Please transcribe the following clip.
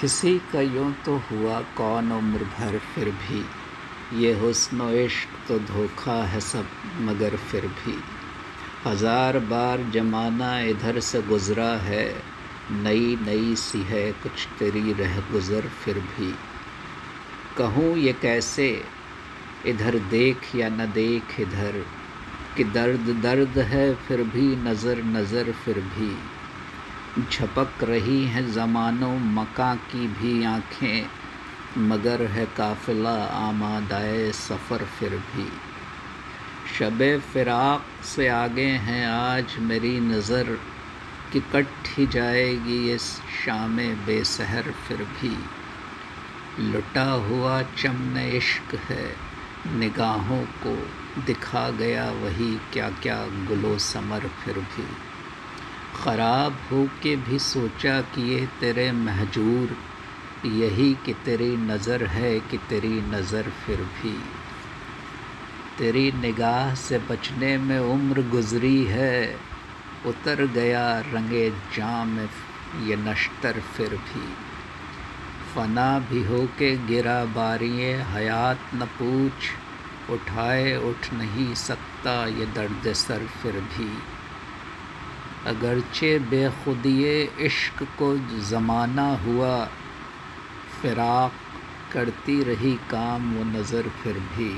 किसी का यूँ तो हुआ कौन उम्र भर फिर भी? ये हुस्न इश्क तो धोखा है सब, मगर फिर भी। हज़ार बार जमाना इधर से गुज़रा है, नई नई सी है कुछ तेरी रह गुज़र फिर भी। कहूँ ये कैसे? इधर देख या न देख इधर, कि दर्द दर्द है फिर भी, नज़र नज़र फिर भी। झपक रही हैं ज़मानों मका की भी आँखें, मगर है काफ़िला आमादाए सफ़र फिर भी। शब फ़िराक से आगे हैं आज मेरी नज़र, कि कट ही जाएगी इस शाम बेसहर फिर भी। लुटा हुआ चमन इश्क है, निगाहों को दिखा गया वही क्या क्या गुलो समर फिर भी। ख़राब हो के भी सोचा कि ये तेरे महजूर, यही कि तेरी नज़र है कि तेरी नज़र फिर भी। तेरी निगाह से बचने में उम्र गुज़री है, उतर गया रंगे जाम ये नश्तर फिर भी। फना भी हो के गिरा बारिए हयात न पूछ, उठाए उठ नहीं सकता ये दर्द सर फिर भी। अगरचे बेखुदिए इश्क को ज़माना हुआ फ़िराक करती रही काम वो नज़र फिर भी।